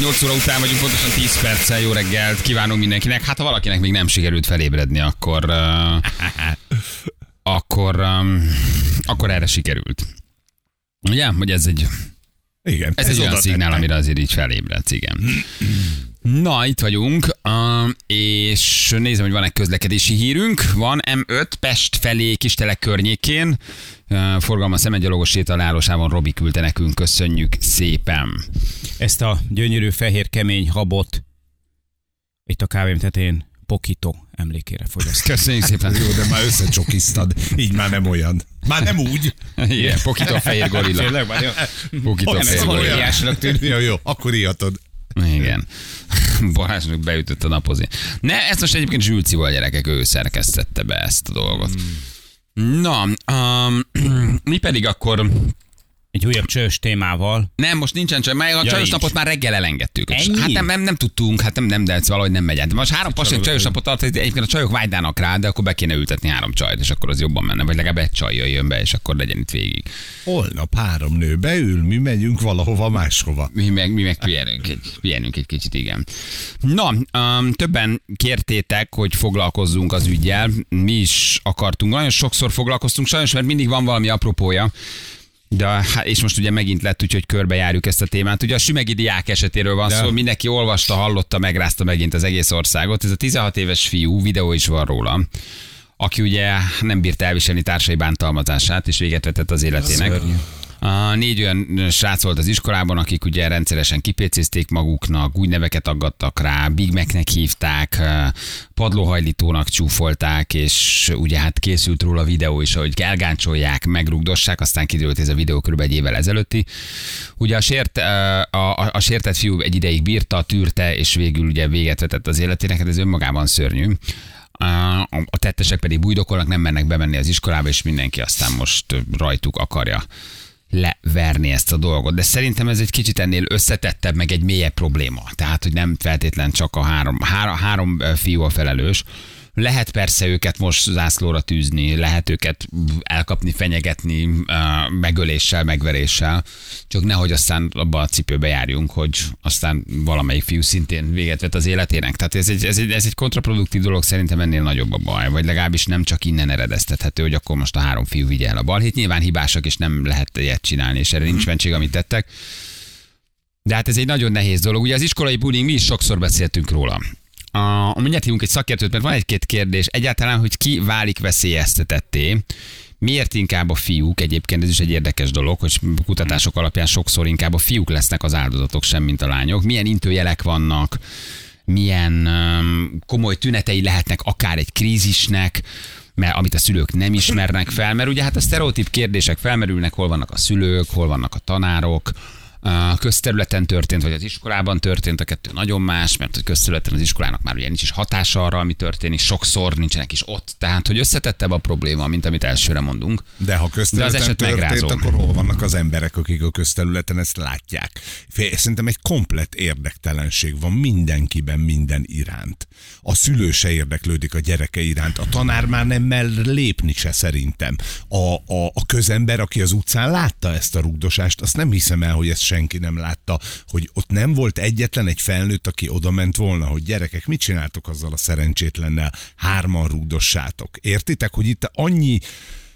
8 óra után vagyunk, pontosan 10 perccel. Jó reggelt kívánunk mindenkinek. Hát ha valakinek még nem sikerült felébredni, akkor... Uh, akkor, um, akkor erre sikerült. Ugye? Hogy ez egy, Igen. ez, ez egy olyan szignál, amire azért így felébredsz, igen. Na, itt vagyunk, és nézem, hogy van egy közlekedési hírünk. Van M5 Pest felé Kistelek környékén. Forgalma szemegyalogos sétalálósában Robi küldte nekünk, köszönjük szépen. Ezt a gyönyörű fehér kemény habot itt a kávém tetején Pokito emlékére fogyasztom. Köszönjük szépen. Jó, de már összecsokiztad. Így már nem olyan. Már nem úgy. Igen, Pokito a fehér gorilla. Tényleg már jó? Pokito a fehér gorilla. tűnik. Jó, jó, akkor ilyatod. Igen. Balázsnak beütött a napozni. Ne, ezt most egyébként Zsülcival gyerekek, ő szerkesztette be ezt a dolgot. Na, um, mi pedig akkor Egy újabb csős témával. nem, most nincsen csak, mert a Ja, csajos nincs. napot már reggel elengedtük. Ennyi? Hát nem, nem, nem, tudtunk, hát nem, nem, de ez valahogy nem megy. át. Most három pasik csajos napot tart, egyébként a csajok vágynának rá, de akkor be kéne ültetni három csajt, és akkor az jobban menne. Vagy legalább egy csaj jöjjön be, és akkor legyen itt végig. Holnap három nő beül, mi megyünk valahova máshova. Mi meg, mi meg pihenünk egy, pihenünk egy kicsit, igen. Na, um, többen kértétek, hogy foglalkozzunk az ügyjel. Mi is akartunk. Nagyon sokszor foglalkoztunk, sajnos, mert mindig van valami apropója. De, hát, és most ugye megint lett úgy, hogy körbejárjuk ezt a témát. Ugye a sümegi diák esetéről van De. szó, mindenki olvasta, hallotta, megrázta megint az egész országot. Ez a 16 éves fiú, videó is van róla, aki ugye nem bírta elviselni társai bántalmazását, és véget vetett az életének. Szörnyű. A négy olyan srác volt az iskolában, akik ugye rendszeresen kipécézték maguknak, új neveket aggattak rá, Big Macnek hívták, padlóhajlítónak csúfolták, és ugye hát készült róla videó is, hogy elgáncsolják, megrugdossák, aztán kiderült, ez a videó kb. egy évvel ezelőtti. Ugye a, sért, a, a, a sértett fiú egy ideig bírta, tűrte, és végül ugye véget vetett az életének, hát ez önmagában szörnyű. A tettesek pedig bújdokolnak, nem mennek bemenni az iskolába, és mindenki aztán most rajtuk akarja leverni ezt a dolgot. De szerintem ez egy kicsit ennél összetettebb, meg egy mélyebb probléma. Tehát, hogy nem feltétlen csak a három, három, három fiú a felelős. Lehet persze őket most zászlóra tűzni, lehet őket elkapni, fenyegetni, megöléssel, megveréssel, csak nehogy aztán abba a cipőbe járjunk, hogy aztán valamelyik fiú szintén véget vet az életének. Tehát ez egy, ez egy, ez egy kontraproduktív dolog, szerintem ennél nagyobb a baj, vagy legalábbis nem csak innen eredeztethető, hogy akkor most a három fiú vigye el a balhét. Nyilván hibásak, és nem lehet ilyet csinálni, és erre nincs mentség, amit tettek. De hát ez egy nagyon nehéz dolog. Ugye az iskolai bullying, mi is sokszor beszéltünk róla. A, mindjárt hívunk egy szakértőt, mert van egy-két kérdés. Egyáltalán, hogy ki válik veszélyeztetetté, Miért inkább a fiúk? Egyébként ez is egy érdekes dolog, hogy kutatások alapján sokszor inkább a fiúk lesznek az áldozatok, sem mint a lányok. Milyen intőjelek vannak, milyen um, komoly tünetei lehetnek akár egy krízisnek, mert amit a szülők nem ismernek fel, mert ugye hát a sztereotíp kérdések felmerülnek, hol vannak a szülők, hol vannak a tanárok, a közterületen történt, vagy az iskolában történt, a kettő nagyon más, mert a közterületen az iskolának már ugye nincs is hatása arra, ami történik, sokszor nincsenek is ott, tehát hogy összetettebb a probléma, mint amit elsőre mondunk. De ha De az közterületen eset történt, megrázó. akkor hol vannak az emberek, akik a közterületen ezt látják? Szerintem egy komplett érdektelenség van mindenkiben minden iránt. A szülő se érdeklődik a gyereke iránt, a tanár már nem mer lépni se szerintem. A, a, a közember, aki az utcán látta ezt a rugdosást, azt nem hiszem el, hogy ezt senki nem látta, hogy ott nem volt egyetlen egy felnőtt, aki oda ment volna, hogy gyerekek, mit csináltok azzal a szerencsétlennel, hárman rugdossátok. Értitek, hogy itt annyi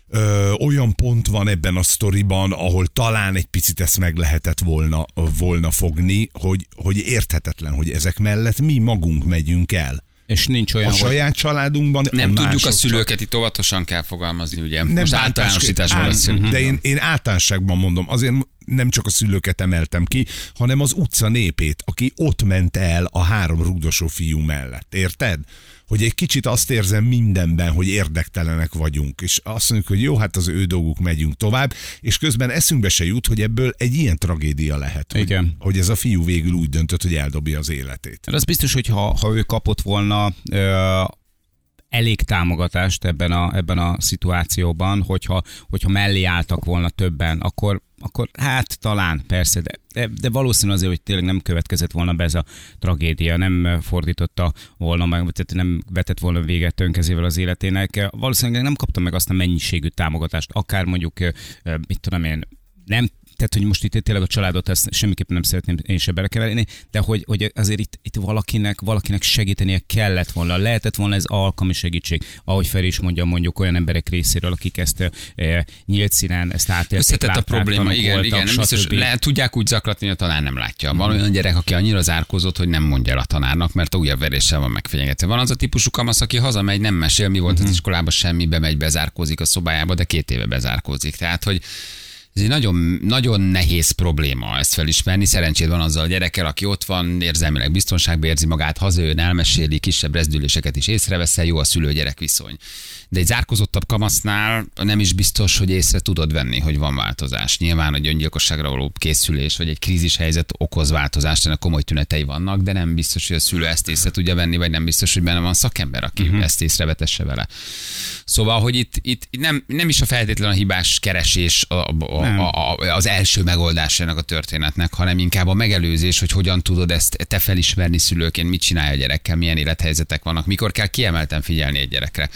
ö, olyan pont van ebben a sztoriban, ahol talán egy picit ezt meg lehetett volna, volna fogni, hogy, hogy érthetetlen, hogy ezek mellett mi magunk megyünk el. És nincs A olyan, hogy saját családunkban Nem a tudjuk a szülőket, itt óvatosan kell fogalmazni, ugye? nem Most bántás- általánosításban ál- beszélünk. De én, én általánosságban mondom, azért nem csak a szülőket emeltem ki, hanem az utca népét, aki ott ment el a három rugdosó fiú mellett. Érted? Hogy egy kicsit azt érzem mindenben, hogy érdektelenek vagyunk, és azt mondjuk, hogy jó, hát az ő dolguk, megyünk tovább, és közben eszünkbe se jut, hogy ebből egy ilyen tragédia lehet. Hogy, Igen. hogy ez a fiú végül úgy döntött, hogy eldobja az életét. Mert az biztos, hogy ha, ha ő kapott volna ö, elég támogatást ebben a, ebben a szituációban, hogyha, hogyha mellé álltak volna többen, akkor, akkor hát talán, persze, de, de, valószínű azért, hogy tényleg nem következett volna be ez a tragédia, nem fordította volna meg, tehát nem vetett volna véget önkezével az életének. Valószínűleg nem kapta meg azt a mennyiségű támogatást, akár mondjuk, mit tudom én, nem tehát hogy most itt tényleg a családot ezt semmiképpen nem szeretném én se belekeverni, de hogy, hogy azért itt, itt valakinek, valakinek segítenie kellett volna, lehetett volna ez alkalmi segítség, ahogy Feri is mondja, mondjuk olyan emberek részéről, akik ezt e, nyílt színen, ezt átélték. Összetett a probléma, igen, voltak, igen, nem biztos, le, tudják úgy zaklatni, hogy a tanár nem látja. Van olyan gyerek, aki annyira zárkózott, hogy nem mondja el a tanárnak, mert a újabb veréssel van megfenyegetve. Van az a típusú kamasz, aki hazamegy, nem mesél, mi volt az iskolában, semmi, bemegy, bezárkózik a szobájába, de két éve bezárkózik. Tehát, hogy ez egy nagyon, nagyon nehéz probléma ezt felismerni. Szerencséd van azzal a gyerekkel, aki ott van, érzelmileg biztonságban érzi magát, hazajön, elmeséli, kisebb rezdüléseket is észreveszel, jó a szülő-gyerek viszony. De egy zárkozottabb kamasznál nem is biztos, hogy észre tudod venni, hogy van változás. Nyilván egy öngyilkosságra való készülés, vagy egy krízis helyzet okoz változást, ennek komoly tünetei vannak, de nem biztos, hogy a szülő ezt észre tudja venni, vagy nem biztos, hogy benne van szakember, aki uh-huh. ezt észrevetesse vele. Szóval, hogy itt, itt nem, nem is a feltétlen a hibás keresés a, a, Nem. A, a, az első megoldásának a történetnek, hanem inkább a megelőzés, hogy hogyan tudod ezt te felismerni szülőként, mit csinálja a gyerekkel, milyen élethelyzetek vannak, mikor kell kiemelten figyelni egy gyerekre.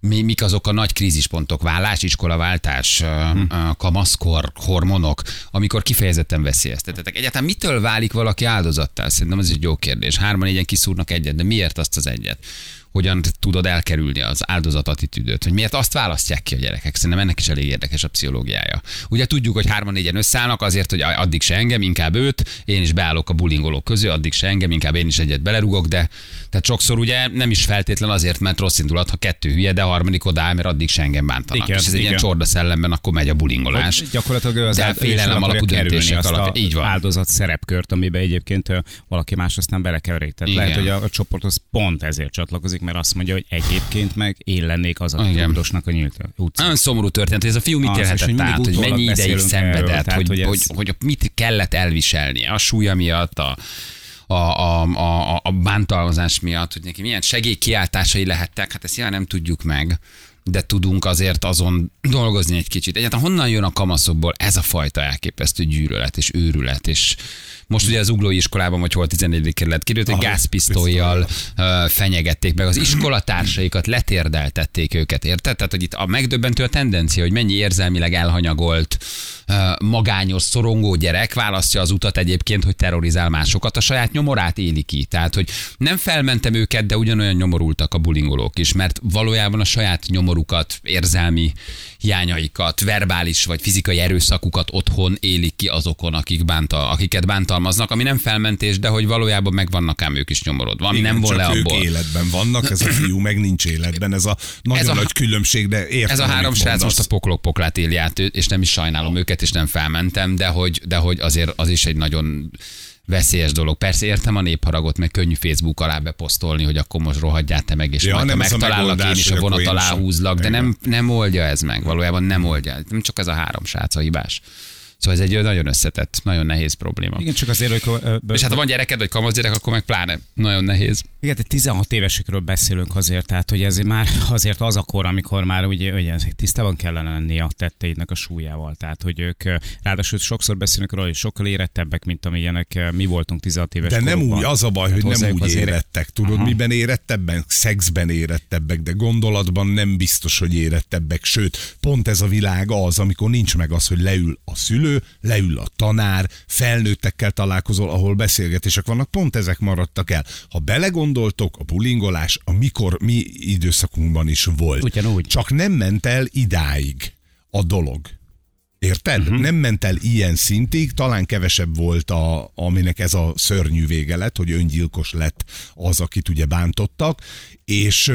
Mi, mik azok a nagy krízispontok, vállás, iskolaváltás, hm. kamaszkor, hormonok, amikor kifejezetten veszélyeztetetek. Egyáltalán mitől válik valaki áldozattá? Szerintem ez egy jó kérdés. Hárman négyen kiszúrnak egyet, de miért azt az egyet? Hogyan tudod elkerülni az áldozat attitűdöt, hogy miért azt választják ki a gyerekek. Szerintem ennek is elég érdekes a pszichológiája. Ugye tudjuk, hogy hárman négyen összeállnak azért, hogy addig se engem, inkább őt, én is beállok a bulingolók közé, addig se engem, inkább én is egyet belerugok, de tehát sokszor ugye nem is feltétlen azért, mert rossz indulat, ha kettő hülye, de a harmadik odáll, mert addig se engem bántanak. Igen, és ez egy igen. ilyen csorda szellemben, akkor megy a bulingolás. Hogy Gyakorlatilag az De áld- félelem alapú döntések alapján. Így van. áldozat szerepkört, amiben egyébként valaki más aztán belekeverik. Tehát Igen. lehet, hogy a, a csoporthoz pont ezért csatlakozik, mert azt mondja, hogy egyébként meg én lennék az a Igen. tudósnak a nyílt utcán. Nagyon szomorú történet, hogy ez a fiú mit hogy élhetett át, hogy mennyi ideig szenvedett, erről, tehát, hogy, hogy hogy, ez- hogy, mit kellett elviselnie a súlya miatt, a, a, a, a, a bántalmazás miatt, hogy neki milyen segélykiáltásai lehettek, hát ezt nyilván nem tudjuk meg, de tudunk azért azon dolgozni egy kicsit. Egyáltalán honnan jön a kamaszokból ez a fajta elképesztő gyűlölet és őrület, és most ugye az uglói iskolában, vagy hol 14. kerület kiderült, hogy Aha, gázpisztolyjal fenyegették meg az iskolatársaikat, letérdeltették őket, érted? Tehát, hogy itt a megdöbbentő a tendencia, hogy mennyi érzelmileg elhanyagolt, magányos, szorongó gyerek választja az utat egyébként, hogy terrorizál másokat, a saját nyomorát éli ki. Tehát, hogy nem felmentem őket, de ugyanolyan nyomorultak a bulingolók is, mert valójában a saját nyomorukat, érzelmi hiányaikat, verbális vagy fizikai erőszakukat otthon élik ki azokon, akik bánta, akiket bántalmaznak, ami nem felmentés, de hogy valójában megvannak ám ők is nyomorodva, ami Igen, nem csak le ők abból. életben vannak, ez a fiú meg nincs életben. Ez a nagyon Ez a- nagy különbség, de értem, Ez a három srác most a poklok poklát éli át, és nem is sajnálom őket, és nem felmentem, de hogy, de hogy azért az is egy nagyon veszélyes dolog. Persze értem a népharagot, meg könnyű Facebook alá beposztolni, hogy akkor most rohadjál te meg, és Ja, majd ha megtalállak én is a vonat alá húzlak, de nem, nem oldja ez meg, valójában nem oldja. Nem csak ez a három srác a hibás. Szóval ez egy nagyon összetett, nagyon nehéz probléma. Igen, csak azért, hogy És hát ha van gyereked, vagy kamasz gyerek, akkor meg pláne nagyon nehéz. Igen, de 16 évesekről beszélünk azért, tehát hogy ez már azért az a kor, amikor már ugye, ugye tisztában kellene lenni a tetteidnek a súlyával. Tehát, hogy ők ráadásul sokszor beszélünk róla, hogy sokkal érettebbek, mint amilyenek mi voltunk 16 éves De nem korukban. úgy, az a baj, hogy Tehát nem hozzájuk úgy azért- érettek. Tudod, Aha. miben érettebben? Szexben érettebbek, de gondolatban nem biztos, hogy érettebbek. Sőt, pont ez a világ az, amikor nincs meg az, hogy leül a szülő, leül a tanár, felnőttekkel találkozol, ahol beszélgetések vannak, pont ezek maradtak el. Ha belegondoltok, a bulingolás a mikor mi időszakunkban is volt. Ugyanúgy. Csak nem ment el idáig a dolog. Érted? Uh-huh. Nem ment el ilyen szintig, talán kevesebb volt, a, aminek ez a szörnyű vége lett, hogy öngyilkos lett az, akit ugye bántottak, és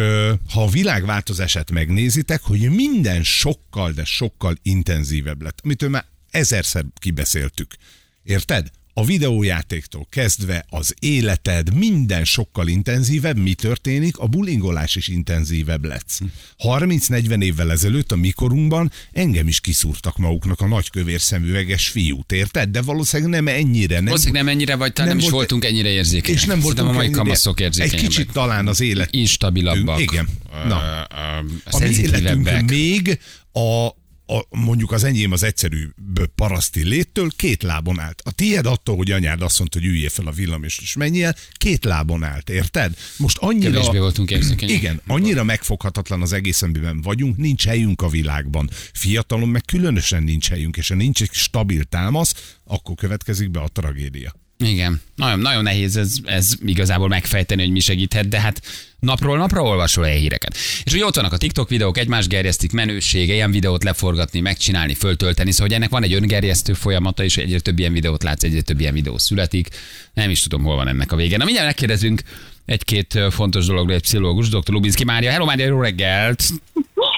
ha a világ változását megnézitek, hogy minden sokkal, de sokkal intenzívebb lett, amit már ezerszer kibeszéltük. Érted? A videójátéktól kezdve az életed, minden sokkal intenzívebb. Mi történik? A bulingolás is intenzívebb lesz. 30-40 évvel ezelőtt a mikorunkban engem is kiszúrtak maguknak a nagykövér szemüveges fiút, érted? De valószínűleg nem ennyire. Nem, Valószínűleg nem ennyire, vagy talán nem, nem is volt- voltunk ennyire érzékenyek. és nem voltunk a mai ennyire- kamaszok Egy érzékenyebbek. kicsit talán az élet instabilabbak. Igen. Na. Ö, ö, a mi életünk még a a, mondjuk az enyém az egyszerű paraszti léttől két lábon állt. A tiéd attól, hogy anyád azt mondta, hogy üljél fel a villam és, és menjél, két lábon állt, érted? Most annyira... Kevésbé voltunk érzékenyek. Igen, annyira megfoghatatlan az egész, amiben vagyunk, nincs helyünk a világban. Fiatalon meg különösen nincs helyünk, és ha nincs egy stabil támasz, akkor következik be a tragédia. Igen, nagyon, nagyon nehéz ez, ez igazából megfejteni, hogy mi segíthet, de hát napról napra olvasol el híreket. És ugye ott vannak a TikTok videók, egymás gerjesztik, menősége, ilyen videót leforgatni, megcsinálni, föltölteni, szóval hogy ennek van egy öngerjesztő folyamata, és egyre több ilyen videót látsz, egyre több ilyen videó születik. Nem is tudom, hol van ennek a vége. Na mindjárt megkérdezünk egy-két fontos dologról egy pszichológus, dr. Lubinski Mária. Hello Mária, jó reggelt!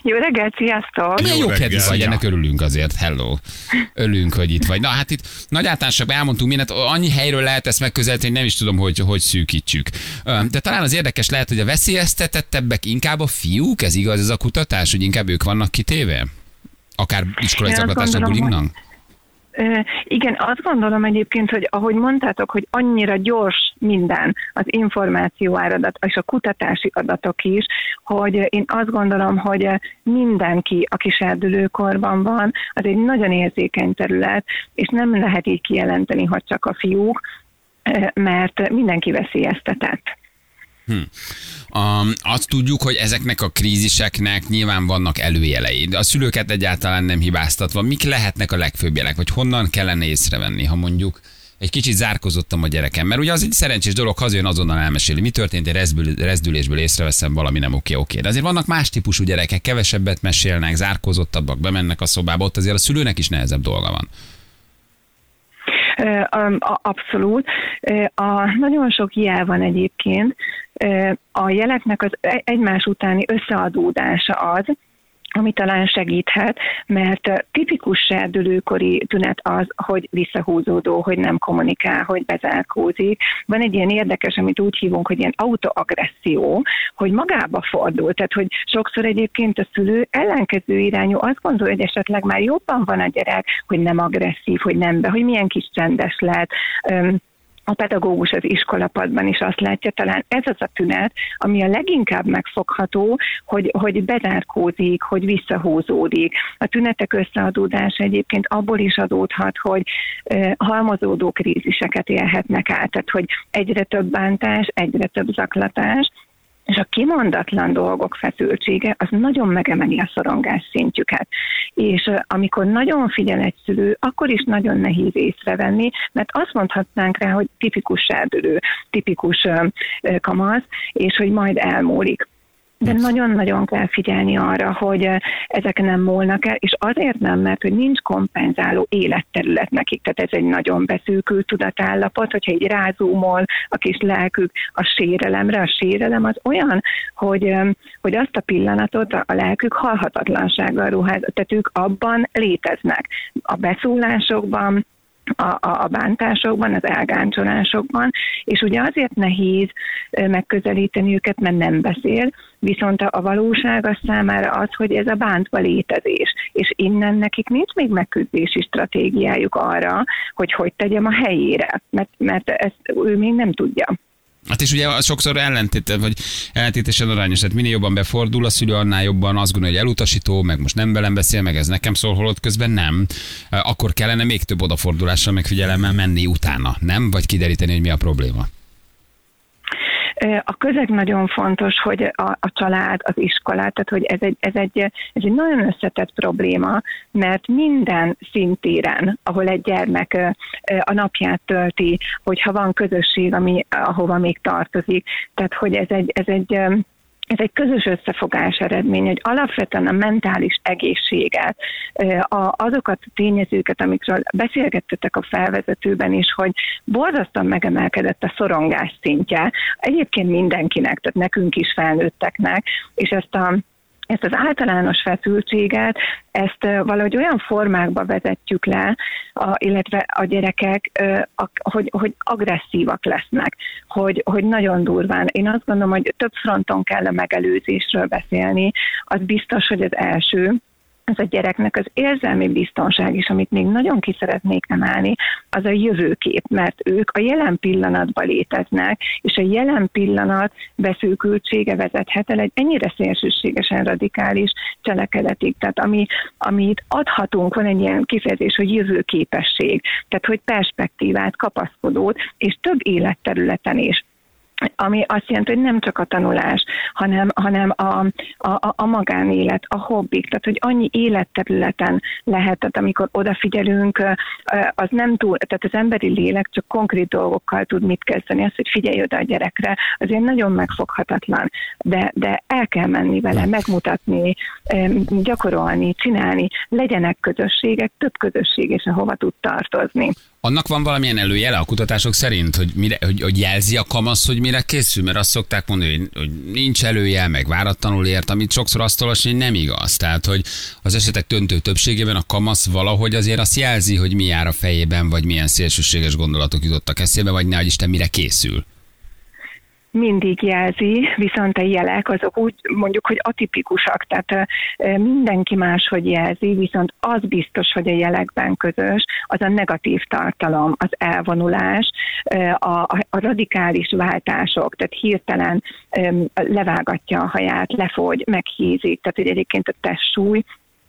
Jó reggelt, sziasztok! Milyen jó kedvű vagy, ennek örülünk azért. Hello. Örülünk, hogy itt vagy. Na hát itt nagy általánosságban elmondtunk mindent, annyi helyről lehet ezt megközelíteni, hogy nem is tudom, hogy, hogy szűkítsük. De talán az érdekes lehet, hogy a veszélyeztetettebbek inkább a fiúk, ez igaz, ez a kutatás, hogy inkább ők vannak kitéve? Akár iskolai zaklatásnak, bullyingnak? Igen, azt gondolom egyébként, hogy ahogy mondtátok, hogy annyira gyors minden, az információ áradat és a kutatási adatok is, hogy én azt gondolom, hogy mindenki, aki serdülőkorban van, az egy nagyon érzékeny terület, és nem lehet így kijelenteni, hogy csak a fiúk, mert mindenki veszélyeztetett. Um, azt tudjuk, hogy ezeknek a kríziseknek nyilván vannak előjelei, a szülőket egyáltalán nem hibáztatva. Mik lehetnek a legfőbb jelek, vagy honnan kellene észrevenni, ha mondjuk egy kicsit zárkozottam a gyerekem, mert ugye az egy szerencsés dolog, hazajön azonnal elmeséli, mi történt, egy rezdül, rezdülésből észreveszem, valami nem oké, oké. De azért vannak más típusú gyerekek, kevesebbet mesélnek, zárkozottabbak, bemennek a szobába, ott azért a szülőnek is nehezebb dolga van. Abszolút. A, nagyon sok jel van egyébként. A jeleknek az e- egymás utáni összeadódása az, ami talán segíthet, mert ö, tipikus serdülőkori tünet az, hogy visszahúzódó, hogy nem kommunikál, hogy bezárkózik. Van egy ilyen érdekes, amit úgy hívunk, hogy ilyen autoagresszió, hogy magába fordul. Tehát, hogy sokszor egyébként a szülő ellenkező irányú azt gondolja, hogy esetleg már jobban van a gyerek, hogy nem agresszív, hogy nem be, hogy milyen kis csendes lehet. A pedagógus az iskolapadban is azt látja, talán ez az a tünet, ami a leginkább megfogható, hogy, hogy bezárkózik, hogy visszahúzódik. A tünetek összeadódása egyébként abból is adódhat, hogy ö, halmozódó kríziseket élhetnek át, tehát hogy egyre több bántás, egyre több zaklatás, és a kimondatlan dolgok feszültsége az nagyon megemeli a szorongás szintjüket. És amikor nagyon figyel egy szülő, akkor is nagyon nehéz észrevenni, mert azt mondhatnánk rá, hogy tipikus serdülő, tipikus kamasz, és hogy majd elmúlik. De nagyon-nagyon kell figyelni arra, hogy eh, ezek nem múlnak el, és azért nem, mert hogy nincs kompenzáló életterület nekik. Tehát ez egy nagyon beszűkült tudatállapot, hogyha így rázúmol a kis lelkük a sérelemre, a sérelem az olyan, hogy, eh, hogy azt a pillanatot a a lelkük halhatatlansággal ruház, tehát ők abban léteznek. A beszólásokban, a, a, bántásokban, az elgáncsolásokban, és ugye azért nehéz megközelíteni őket, mert nem beszél, viszont a, a valóság az számára az, hogy ez a bántva létezés, és innen nekik nincs még megküzdési stratégiájuk arra, hogy hogy tegyem a helyére, mert, mert ezt ő még nem tudja. Hát és ugye az sokszor ellentét, vagy ellentétesen arányos, tehát minél jobban befordul a szülő, annál jobban azt gondolja, hogy elutasító, meg most nem velem beszél, meg ez nekem szól, holott közben nem. Akkor kellene még több odafordulással, meg figyelemmel menni utána, nem? Vagy kideríteni, hogy mi a probléma. A közeg nagyon fontos, hogy a, a család, az iskola, tehát hogy ez egy, ez, egy, ez egy nagyon összetett probléma, mert minden szintéren, ahol egy gyermek a napját tölti, hogyha van közösség, ami, ahova még tartozik, tehát hogy ez egy, ez egy ez egy közös összefogás eredmény, hogy alapvetően a mentális egészséget, azokat a tényezőket, amikről beszélgettetek a felvezetőben is, hogy borzasztóan megemelkedett a szorongás szintje, egyébként mindenkinek, tehát nekünk is felnőtteknek, és ezt a ezt az általános feszültséget, ezt valahogy olyan formákba vezetjük le, a, illetve a gyerekek, hogy, hogy agresszívak lesznek, hogy, hogy nagyon durván. Én azt gondolom, hogy több fronton kell a megelőzésről beszélni. Az biztos, hogy az első, ez a gyereknek az érzelmi biztonság is, amit még nagyon ki szeretnék emelni, az a jövőkép, mert ők a jelen pillanatban léteznek, és a jelen pillanat beszűkültsége vezethet el egy ennyire szélsőségesen radikális cselekedetig. Tehát ami, amit adhatunk, van egy ilyen kifejezés, hogy jövőképesség, tehát hogy perspektívát, kapaszkodót, és több életterületen is ami azt jelenti, hogy nem csak a tanulás, hanem, hanem a, a, a magánélet, a hobbik, tehát hogy annyi életterületen lehet, tehát amikor odafigyelünk, az nem túl, tehát az emberi lélek csak konkrét dolgokkal tud mit kezdeni, az, hogy figyelj oda a gyerekre, azért nagyon megfoghatatlan, de, de el kell menni vele, megmutatni, gyakorolni, csinálni, legyenek közösségek, több közösség, és ahova tud tartozni. Annak van valamilyen előjele a kutatások szerint, hogy, mire, hogy, hogy jelzi a kamasz, hogy mire készül? Mert azt szokták mondani, hogy, nincs előjel, meg váratlanul ért, amit sokszor azt olvasni, hogy nem igaz. Tehát, hogy az esetek döntő többségében a kamasz valahogy azért azt jelzi, hogy mi jár a fejében, vagy milyen szélsőséges gondolatok jutottak eszébe, vagy ne, hogy Isten mire készül mindig jelzi, viszont a jelek azok úgy mondjuk, hogy atipikusak, tehát mindenki máshogy jelzi, viszont az biztos, hogy a jelekben közös, az a negatív tartalom, az elvonulás, a, a, a radikális váltások, tehát hirtelen levágatja a haját, lefogy, meghízik, tehát hogy egyébként a testsúly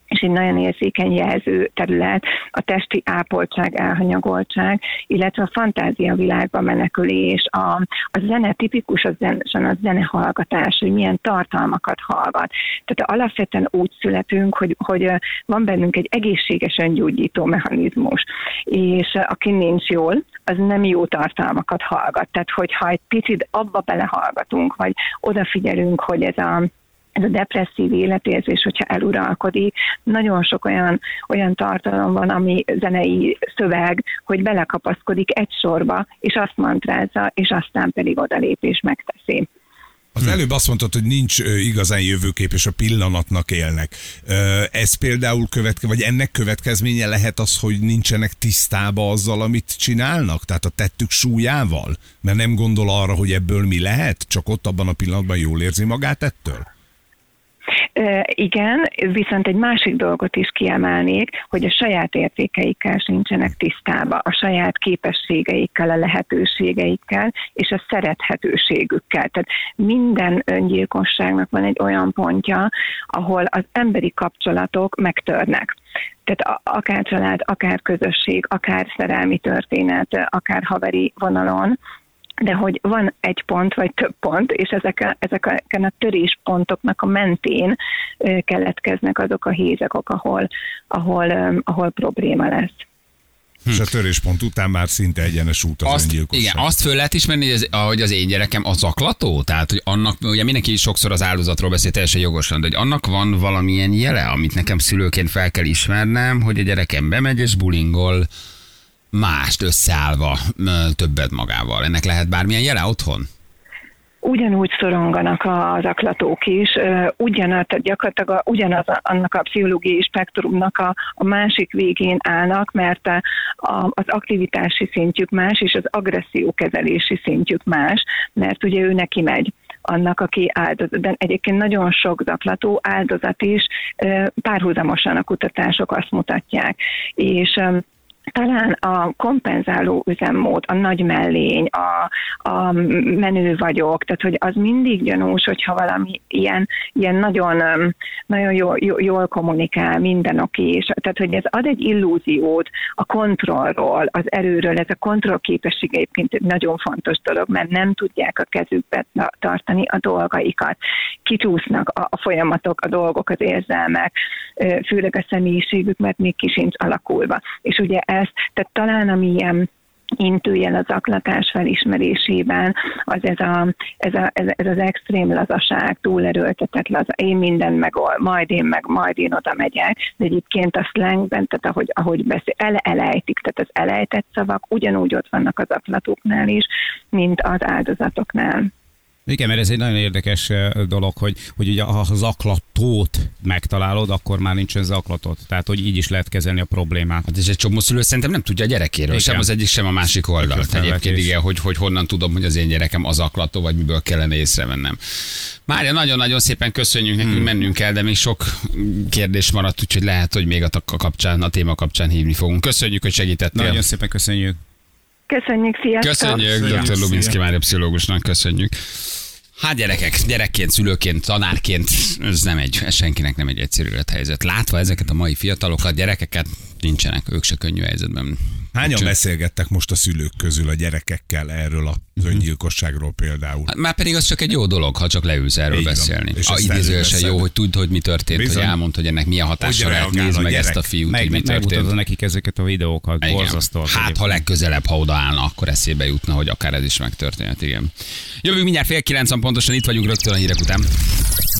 és egy nagyon érzékeny jelző terület, a testi ápoltság, elhanyagoltság, illetve a fantázia világba menekülés, a, a zene tipikus az zene, a zenehallgatás, hogy milyen tartalmakat hallgat. Tehát alapvetően úgy születünk, hogy, hogy van bennünk egy egészséges öngyógyító mechanizmus, és aki nincs jól, az nem jó tartalmakat hallgat. Tehát, hogyha egy picit abba belehallgatunk, vagy odafigyelünk, hogy ez a ez a depresszív életérzés, hogyha eluralkodik, nagyon sok olyan, olyan tartalom van, ami zenei szöveg, hogy belekapaszkodik egy sorba, és azt mantrázza, és aztán pedig odalép és megteszi. Az előbb azt mondtad, hogy nincs igazán jövőkép, és a pillanatnak élnek. Ez például követke, vagy ennek következménye lehet az, hogy nincsenek tisztába azzal, amit csinálnak? Tehát a tettük súlyával? Mert nem gondol arra, hogy ebből mi lehet? Csak ott abban a pillanatban jól érzi magát ettől? Igen, viszont egy másik dolgot is kiemelnék, hogy a saját értékeikkel sincsenek tisztába, a saját képességeikkel, a lehetőségeikkel és a szerethetőségükkel. Tehát minden öngyilkosságnak van egy olyan pontja, ahol az emberi kapcsolatok megtörnek. Tehát akár család, akár közösség, akár szerelmi történet, akár haveri vonalon, de hogy van egy pont, vagy több pont, és ezek, ezeken a töréspontoknak a mentén keletkeznek azok a hézakok, ahol, ahol, ahol probléma lesz. Hm. És a töréspont után már szinte egyenes út az azt, Igen, azt föl lehet ismerni, hogy, ez, hogy az én gyerekem az zaklató? Tehát, hogy annak, ugye mindenki sokszor az áldozatról beszél teljesen jogosan, de hogy annak van valamilyen jele, amit nekem szülőként fel kell ismernem, hogy a gyerekem bemegy és bulingol, mást összeállva többet magával. Ennek lehet bármilyen jele otthon? ugyanúgy szoronganak az aklatók is, ugyanaz, gyakorlatilag ugyanaz annak a pszichológiai spektrumnak a, a másik végén állnak, mert a, a, az aktivitási szintjük más, és az agresszió kezelési szintjük más, mert ugye ő neki megy annak, aki áldozat. De egyébként nagyon sok zaklató áldozat is párhuzamosan a kutatások azt mutatják. És talán a kompenzáló üzemmód, a nagy mellény, a, a menő vagyok, tehát hogy az mindig gyanús, hogyha valami ilyen, ilyen nagyon, nagyon jól, jól kommunikál, minden oké, és tehát hogy ez ad egy illúziót a kontrollról, az erőről, ez a kontrollképesség egyébként egy nagyon fontos dolog, mert nem tudják a kezükbe tartani a dolgaikat. Kicsúsznak a, a folyamatok, a dolgok, az érzelmek, főleg a személyiségük, mert még kisincs alakulva. És ugye ezt, tehát talán ami ilyen intőjel az aklatás felismerésében, az ez, a, ez, a, ez, ez az extrém lazaság, túlerőltetett laza, én minden megol, majd én meg, majd én oda megyek, de egyébként a slangben, tehát ahogy, ahogy beszél, ele, elejtik, tehát az elejtett szavak ugyanúgy ott vannak az aklatóknál is, mint az áldozatoknál. Igen, mert ez egy nagyon érdekes dolog, hogy, hogy ugye ha zaklatót megtalálod, akkor már nincsen zaklatot. Tehát, hogy így is lehet kezelni a problémát. Hát és egy csomó szülő szerintem nem tudja a gyerekéről, Igen. sem az egyik, sem a másik oldalt. Egyébként igen, hogy, hogy honnan tudom, hogy az én gyerekem az aklató, vagy miből kellene észrevennem. Mária, nagyon-nagyon szépen köszönjük, nekünk hmm. mennünk kell, de még sok kérdés maradt, úgyhogy lehet, hogy még a kapcsán, a téma kapcsán hívni fogunk. Köszönjük, hogy segítettél. Nagyon szépen köszönjük. Köszönjük, sziasztok! Köszönjük, dr. Lubinszki Szia. Mária pszichológusnak köszönjük. Hát gyerekek, gyerekként, szülőként, tanárként, ez nem egy, ez senkinek nem egy egyszerű élethelyzet. Látva ezeket a mai fiatalokat, gyerekeket, nincsenek, ők se könnyű helyzetben. Hányan Úgyhogy- beszélgettek most a szülők közül a gyerekekkel erről az öngyilkosságról például? Hát Már pedig az csak egy jó dolog, ha csak leülsz erről Így van. beszélni. És A előveszed. jó, hogy tudd, hogy mi történt, Bizony. hogy elmond, hogy ennek milyen hatása lehet, nézd meg ezt a fiút, Meg, hogy mi történt. nekik ezeket a videókat, Igen. borzasztó. Hát, ha legközelebb, ha odaállna, akkor eszébe jutna, hogy akár ez is megtörténhet, igen. Jövünk mindjárt fél kilencen pontosan, itt vagyunk rögtön a hírek után.